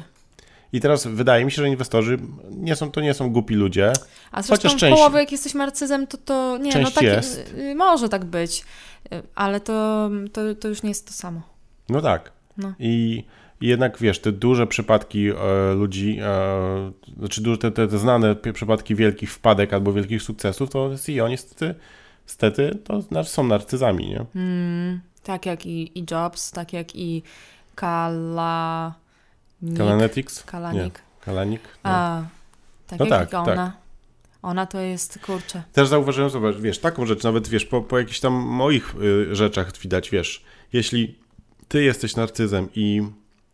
I teraz wydaje mi się, że inwestorzy nie są, to nie są głupi ludzie. A zresztą Chociaż część- połowie, jak jesteś narcyzem, to to nie, Część no tak jest. y, może tak być, Y, ale to, to, to już nie jest to samo. No tak. No. I, jednak wiesz, te duże przypadki e, ludzi, e, znaczy duże, te, te, te znane przypadki wielkich wpadek albo wielkich sukcesów, to CEO niestety stety to są narcyzami, nie? Mm, tak jak i, i Jobs, tak jak i Kala... Kalanetics? Kalanik. Nie. Kalanik? No. A, tak no jak tak, ona. Tak. Ona to jest, kurczę. Też zauważyłem, zobacz, wiesz, taką rzecz, nawet wiesz, po, po jakichś tam moich y, rzeczach widać, wiesz, jeśli ty jesteś narcyzem i,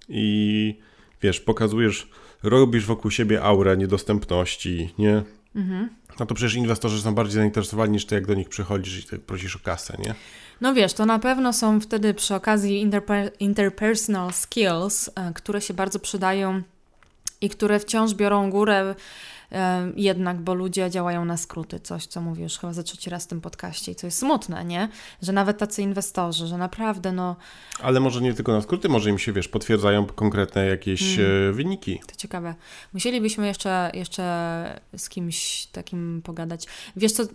i wiesz, pokazujesz, robisz wokół siebie aurę niedostępności, nie? Mhm. No to przecież inwestorzy są bardziej zainteresowani niż ty, jak do nich przychodzisz i tak prosisz o kasę, nie? No wiesz, to na pewno są wtedy przy okazji interper interpersonal skills, e, które się bardzo przydają i które wciąż biorą górę jednak, bo ludzie działają na skróty, coś, co mówisz chyba za trzeci raz w tym podcaście i co jest smutne, nie? Że nawet tacy inwestorzy, że naprawdę no... Ale może nie tylko na skróty, może im się, wiesz, potwierdzają konkretne jakieś hmm. wyniki. To ciekawe. Musielibyśmy jeszcze, jeszcze z kimś takim pogadać. Wiesz co... Y,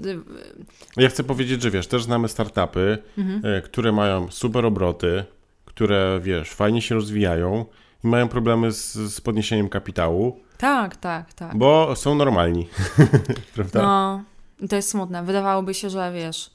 ja chcę powiedzieć, że wiesz, też znamy startupy, mhm. E, które mają super obroty, które, wiesz, fajnie się rozwijają mają problemy z, z podniesieniem kapitału. Tak, tak, tak. Bo są normalni, prawda? No, to jest smutne. Wydawałoby się, że wiesz,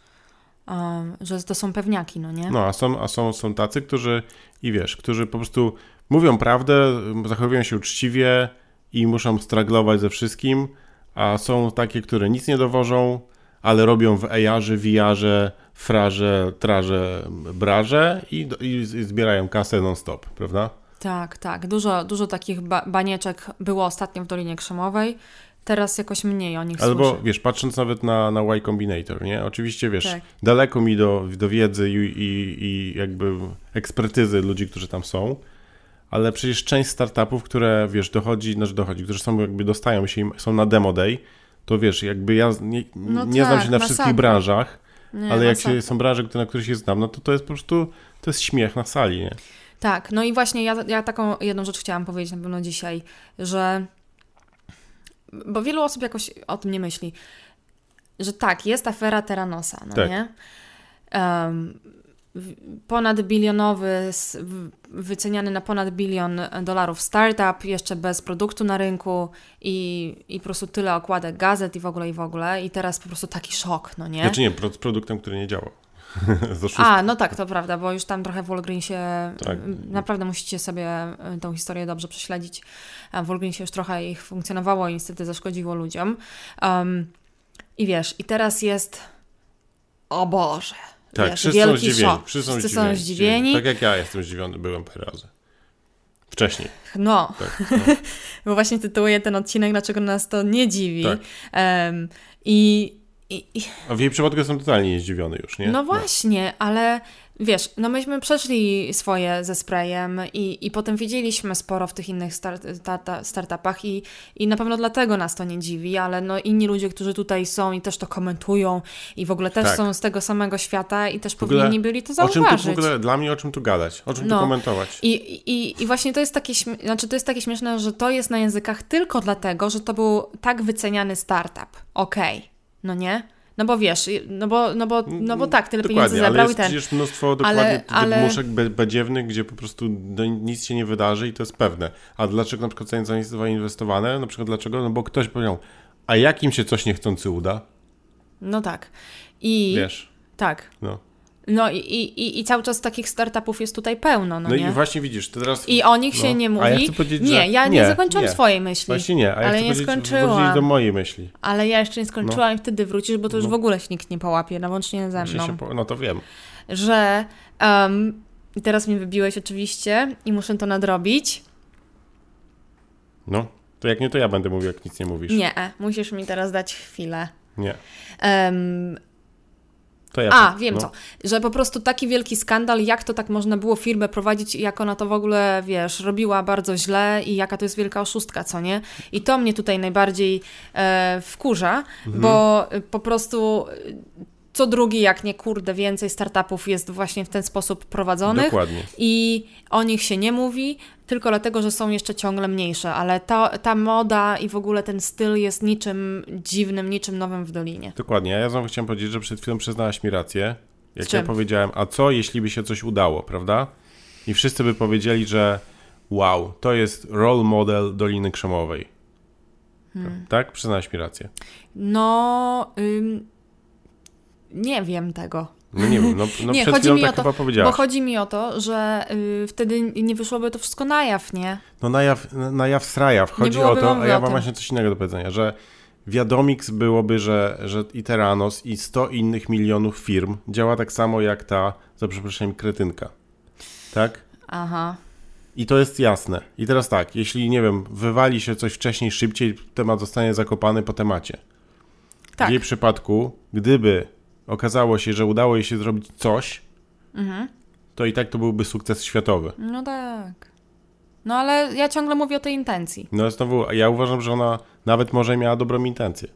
um, że to są pewniaki, no nie? No, a są, a są, są tacy, którzy, i wiesz, którzy po prostu mówią prawdę, zachowują się uczciwie i muszą straglować ze wszystkim, a są takie, które nic nie dowożą, ale robią w AR-ze, VR-ze, frarze, trarze, braże i, i, i zbierają kasę non-stop, prawda? Tak, tak. Dużo, dużo takich ba banieczek było ostatnio w Dolinie Krzemowej. Teraz jakoś mniej o nich Albo słyszę. wiesz, patrząc nawet na, na Y Combinator, nie? Oczywiście wiesz, tak. daleko mi do, do wiedzy i, i, i jakby ekspertyzy ludzi, którzy tam są, ale przecież część startupów, które wiesz, dochodzi, znaczy dochodzi, którzy są jakby dostają się, są na demo day, to wiesz, jakby ja nie, no nie tak, znam się na wszystkich branżach, nie, ale jak się, są branże, na których się znam, no to to jest po prostu, to jest śmiech na sali, nie? Tak, no i właśnie ja, ja taką jedną rzecz chciałam powiedzieć na pewno dzisiaj, że bo wielu osób jakoś o tym nie myśli, że tak, jest afera Terranosa, no tak. nie? Um, ponad bilionowy, wyceniany na ponad bilion dolarów startup, jeszcze bez produktu na rynku i, i po prostu tyle okładek gazet i w ogóle, i w ogóle. I teraz po prostu taki szok, no nie? Znaczy nie, produktem, który nie A, no tak, to prawda, bo już tam trochę Wolgreen się. Tak. Naprawdę musicie sobie y, tą historię dobrze prześledzić. Wolgreen się już trochę ich funkcjonowało i niestety zaszkodziło ludziom. Um, I wiesz, i teraz jest. O Boże. Tak, wiesz, wszyscy wielki są zdziwieni. Szok. Wszyscy, wszyscy są zdziwieni. zdziwieni. Tak jak ja jestem zdziwiony, byłem parę razy. Wcześniej. No, tak, no. bo właśnie tytułuję ten odcinek, dlaczego nas to nie dziwi. Tak. Um, I i, i... A w jej przypadku jestem totalnie niezdziwiony już, nie? No, no. właśnie, no. ale wiesz, no myśmy przeszli swoje ze sprayem i, i potem wiedzieliśmy sporo w tych innych start, startupach i, i na pewno dlatego nas to nie dziwi, ale no inni ludzie, którzy tutaj są i też to komentują i w ogóle też tak. są z tego samego świata i też ogóle, powinni byli to zauważyć. O czym tu w ogóle, dla mnie o czym tu gadać, o czym no. tu komentować. I, i, I właśnie to jest takie, znaczy to jest takie śmieszne, że to jest na językach tylko dlatego, że to był tak wyceniany startup. Okej. Okay no nie? No bo wiesz, no bo, no bo, no bo tak, tyle dokładnie, pieniędzy zebrał ale i ten. przecież mnóstwo dokładnie ale, ale... muszek badziewnych, gdzie po prostu no, nic się nie wydarzy i to jest pewne. A dlaczego na przykład ceny zostały inwestowane? Na przykład dlaczego? No bo ktoś powiedział, a jak im się coś niechcący uda? No tak. I... Wiesz. Tak. No. No i, i, i cały czas takich startupów jest tutaj pełno, no, no nie? i właśnie widzisz, teraz... I o nich no. się nie mówi. A ja chcę powiedzieć, nie, ja nie, nie zakończyłam nie. swojej myśli. Właśnie nie, a ja ale nie skończyłam. do mojej myśli. Ale ja jeszcze nie skończyłam no. i wtedy wrócisz, bo to już no. w ogóle się nikt nie połapie, no łącznie ze mną. Po... No to wiem. Że um, teraz mnie wybiłeś oczywiście i muszę to nadrobić. No, to jak nie, to ja będę mówił, jak nic nie mówisz. Nie, musisz mi teraz dać chwilę. Nie. Um, to ja A, tak, wiem no. co. Że po prostu taki wielki skandal, jak to tak można było firmę prowadzić, jak ona to w ogóle, wiesz, robiła bardzo źle i jaka to jest wielka oszustka, co nie? I to mnie tutaj najbardziej e, wkurza, mhm. bo po prostu co drugi, jak nie kurde, więcej startupów jest właśnie w ten sposób prowadzonych. Dokładnie. I o nich się nie mówi, tylko dlatego, że są jeszcze ciągle mniejsze, ale ta, ta moda i w ogóle ten styl jest niczym dziwnym, niczym nowym w Dolinie. Dokładnie. Ja znowu chciałem powiedzieć, że przed chwilą przyznałaś mi rację. Jak ja powiedziałem, a co jeśli by się coś udało, prawda? I wszyscy by powiedzieli, że wow, to jest role model Doliny Krzemowej. Hmm. Tak? Przyznałaś mi rację. No... Ym Nie wiem tego. No nie wiem, no, no nie, przed chodzi mi tak o to, chyba powiedziałaś. Bo chodzi mi o to, że y, wtedy nie wyszłoby to wszystko na jaw, nie? No na jaw, na jaw srajaw. Chodzi o to, a ja mam właśnie coś innego do powiedzenia, że Wiadomix byłoby, że, że i Teranos i 100 innych milionów firm działa tak samo jak ta, za przeproszeniem, kretynka. Tak? Aha. I to jest jasne. I teraz tak, jeśli, nie wiem, wywali się coś wcześniej, szybciej, temat zostanie zakopany po temacie. Tak. W jej przypadku, gdyby okazało się, że udało jej się zrobić coś, Mhm. to i tak to byłby sukces światowy. No tak. No ale ja ciągle mówię o tej intencji. No znowu, ja uważam, że ona nawet może miała dobrą intencję.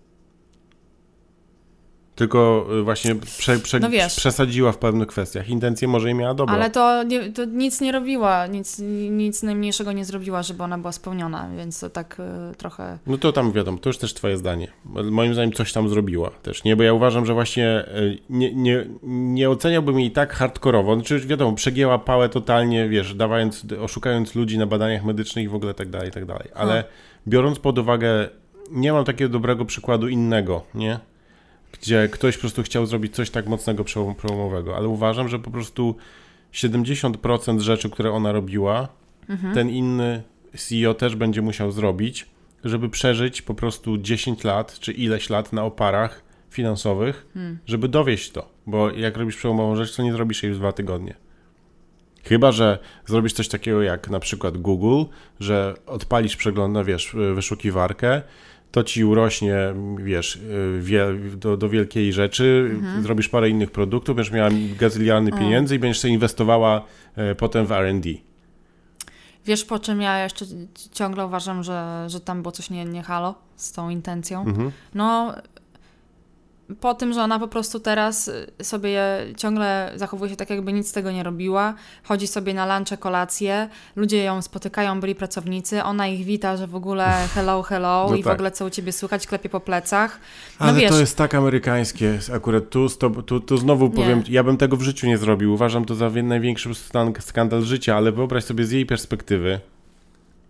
Tylko y, właśnie prze, prze, No przesadziła w pewnych kwestiach. Intencje może i miała dobrą. Ale to, nie, to nic nie robiła, nic, nic najmniejszego nie zrobiła, żeby ona była spełniona, więc to tak y, trochę... No to tam wiadomo, to już też twoje zdanie. Moim zdaniem coś tam zrobiła też, nie? Bo ja uważam, że właśnie y, nie, nie, nie oceniałbym jej tak hardkorowo. Znaczy już wiadomo, przegięła pałę totalnie, wiesz, dawając, oszukając ludzi na badaniach medycznych i w ogóle tak dalej, tak dalej. Ale Hmm. biorąc pod uwagę, nie mam takiego dobrego przykładu innego, nie? Gdzie ktoś po prostu chciał zrobić coś tak mocnego przełom- przełomowego, ale uważam, że po prostu 70% rzeczy, które ona robiła, Mhm. ten inny CEO też będzie musiał zrobić, żeby przeżyć po prostu 10 lat, czy ileś lat na oparach finansowych, Hmm. żeby dowieść to. Bo jak robisz przełomową rzecz, to nie zrobisz jej w dwa tygodnie. Chyba, że zrobisz coś takiego jak na przykład Google, że odpalisz przegląd, no wiesz, wyszukiwarkę, to ci urośnie, wiesz, wie, do, do wielkiej rzeczy, Mhm. zrobisz parę innych produktów, będziesz miała gazyliarny pieniędzy i będziesz sobie inwestowała e, potem w R&D. Wiesz, po czym ja jeszcze ciągle uważam, że, że tam było coś nie, nie halo z tą intencją? Mhm. No, po tym, że ona po prostu teraz sobie ciągle zachowuje się tak, jakby nic z tego nie robiła, chodzi sobie na lunche, kolacje, ludzie ją spotykają, byli pracownicy, ona ich wita, że w ogóle hello, hello No i w tak. ogóle co u ciebie słychać, klepie po plecach. No Ale wiesz, to jest tak amerykańskie. Akurat tu, tu, tu znowu powiem, ja bym tego w życiu nie zrobił. Uważam to za największy skandal życia, ale wyobraź sobie z jej perspektywy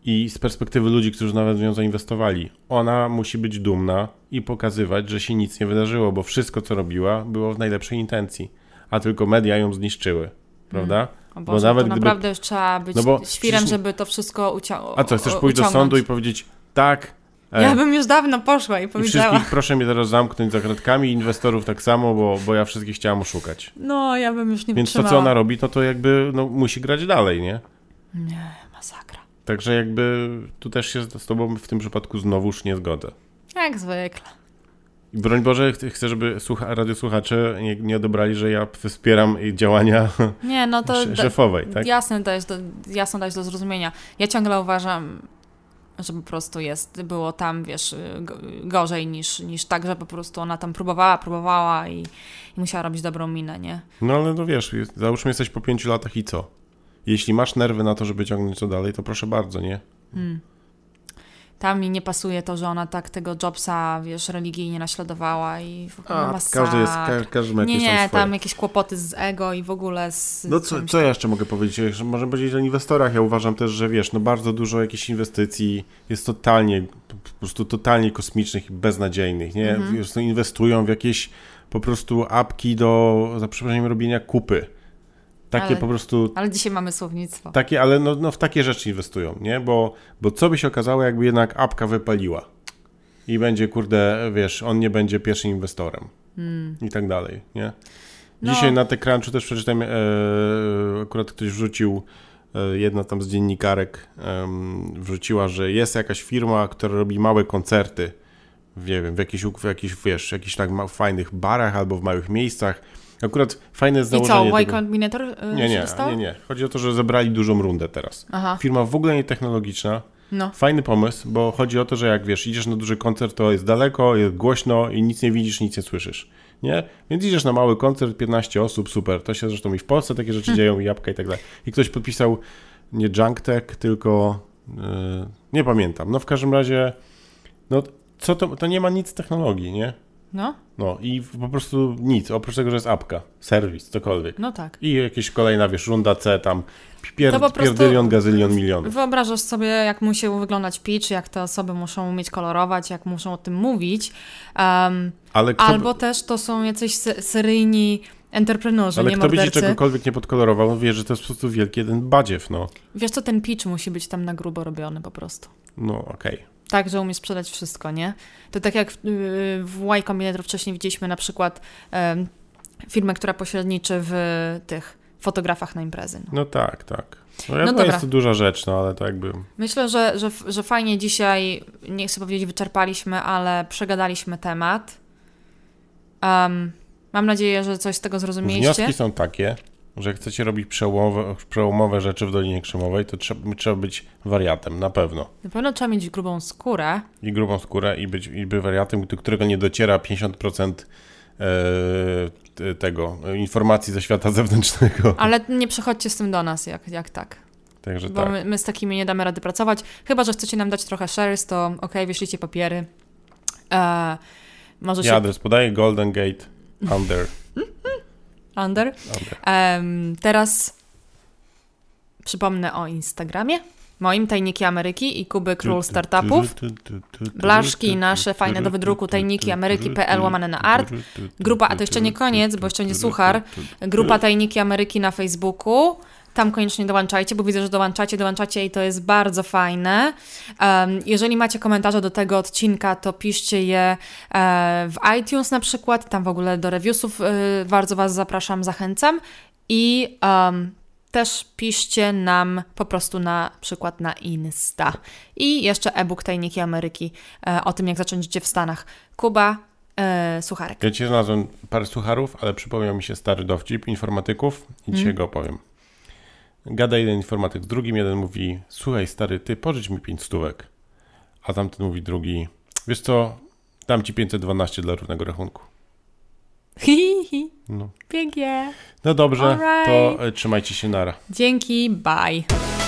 i z perspektywy ludzi, którzy nawet w nią zainwestowali. Ona musi być dumna i pokazywać, że się nic nie wydarzyło, bo wszystko, co robiła, było w najlepszej intencji, a tylko media ją zniszczyły. Prawda? o bo Boże, nawet to gdyby- naprawdę już trzeba być No bo świrem, przecież- żeby to wszystko uciągnąć. A co, chcesz pójść do sądu i powiedzieć tak? e, Ja bym już dawno poszła i I powiedziała. wszystkich proszę mnie teraz zamknąć za kratkami, inwestorów tak samo, bo, bo ja wszystkich chciałam oszukać. No, ja bym już nie Więc to, wytrzymała. co ona robi, no to jakby no, musi grać dalej, nie? Nie, masakra. Także jakby tu też się z tobą w tym przypadku znowuż nie zgodzę. Jak zwykle. Broń Boże, ch- chcę, żeby słucha, radiosłuchacze nie, nie odebrali, że ja wspieram działania Nie, no to... sz- szefowej, tak? Jasne dajesz do, jasno dajesz do zrozumienia. Ja ciągle uważam, że po prostu jest, było tam, wiesz, go- gorzej niż, niż tak, że po prostu ona tam próbowała, próbowała i, i musiała robić dobrą minę, nie? No ale no wiesz, jest, załóżmy jesteś po pięciu latach i co? Jeśli masz nerwy na to, żeby ciągnąć to dalej, to proszę bardzo, nie? Hmm. Tam mi nie pasuje to, że ona tak tego Jobsa, wiesz, religijnie naśladowała i w ogóle A, każdy jest, ka, każdy ma Nie, jakieś tam nie, swoje. tam jakieś kłopoty z ego i w ogóle z No co, co ja jeszcze mogę powiedzieć? Możemy powiedzieć o inwestorach. Ja uważam też, że wiesz, no bardzo dużo jakichś inwestycji jest totalnie, po prostu totalnie kosmicznych i beznadziejnych, nie? Mhm. Wiesz, no inwestują w jakieś po prostu apki do, za przeproszeniem, robienia kupy. Takie Ale- po prostu, Ale dzisiaj mamy słownictwo. takie, ale no, no w takie rzeczy inwestują, nie? Bo, bo co by się okazało, jakby jednak apka wypaliła i będzie, kurde, wiesz, on nie będzie pierwszym inwestorem i tak dalej, nie? No. Dzisiaj na TechCrunchu też przeczytałem, e, akurat ktoś wrzucił, e, jedna tam z dziennikarek em, wrzuciła, że jest jakaś firma, która robi małe koncerty, nie wiem, w jakichś, w jakichś wiesz, jakichś tak ma- fajnych barach albo w małych miejscach. Akurat fajne jest I co, założenie Y Combinator y, Nie, nie, nie, nie. Chodzi o to, że zebrali dużą rundę teraz. Aha, Firma w ogóle nie technologiczna, no. Fajny pomysł, bo chodzi o to, że jak wiesz, idziesz na duży koncert, to jest daleko, jest głośno i nic nie widzisz, nic nie słyszysz. Nie? Więc idziesz na mały koncert, 15 osób, super. To się zresztą i w Polsce takie rzeczy dzieją, i jabłka i tak dalej. I ktoś podpisał nie Junk Tech, tylko yy, nie pamiętam. No w każdym razie, no co to, to nie ma nic technologii, nie? No, No i po prostu nic, oprócz tego, że jest apka, serwis, cokolwiek. no tak. I jakieś kolejna, wiesz, runda C tam, pier, To po prostu- pierdylion, gazylion, milion. Wyobrażasz sobie, jak musi wyglądać pitch, jak te osoby muszą umieć kolorować, jak muszą o tym mówić. Um, Ale kto, albo też to są jacyś se- seryjni entreprenorzy, ale nie kto by ci mordercy. czegokolwiek nie podkolorował, wie, że to jest po prostu wielki jeden badziew, no. Wiesz co, ten pitch musi być tam na grubo robiony po prostu. No, okej. Tak, że umie sprzedać wszystko, nie? To tak jak w, w Y Combinator wcześniej widzieliśmy na przykład firmę, która pośredniczy w tych fotografach na imprezy. No. No tak, tak. No, No no dobra. jest to duża rzecz, no ale to jakby... Myślę, że, że, że fajnie dzisiaj, nie chcę powiedzieć wyczerpaliśmy, ale przegadaliśmy temat. Em, mam nadzieję, że coś z tego zrozumieliście. Wnioski są takie, że jak chcecie robić przełomowe, przełomowe rzeczy w Dolinie Krzemowej, to trzeba, trzeba być wariatem, na pewno. Na pewno trzeba mieć grubą skórę, I grubą skórę i być, i być wariatem, do którego nie dociera 50% e, tego, informacji ze świata zewnętrznego. ale nie przychodźcie z tym do nas, jak, jak tak. Także Bo tak. my, my z takimi nie damy rady pracować. Chyba, że chcecie nam dać trochę shares, to ok, wyślijcie papiery. E, może Ja się adres podaję Golden Gate Under. Under. Em, teraz przypomnę o Instagramie. Moim Tajniki Ameryki i Kuby Król Startupów. Blaszki nasze fajne do wydruku, tajniki Ameryki.pl łamane na art. Grupa, a to jeszcze nie koniec, bo jeszcze będzie suchar. Grupa Tajniki Ameryki na Facebooku. Tam koniecznie dołączajcie, bo widzę, że dołączacie, dołączacie i to jest bardzo fajne. Um, jeżeli macie komentarze do tego odcinka, to piszcie je e, w iTunes na przykład. Tam w ogóle do reviewsów e, bardzo Was zapraszam, zachęcam. I um, też piszcie nam po prostu na przykład na Insta. I jeszcze e-book Tajniki Ameryki e, o tym, jak zacząć życie w Stanach. Kuba, e, sucharek. Ja ci znalazłem parę sucharów, ale przypomniał mi się stary dowcip informatyków i dzisiaj Mm. go opowiem. Gada jeden informatyk z drugim, jeden mówi, słuchaj stary, ty pożycz mi 5 stówek. A tamten mówi drugi, wiesz co, dam ci 512 dla równego rachunku. Hi, hi, No, pięknie. no dobrze, Alright. to e, trzymajcie się nara. Dzięki, bye.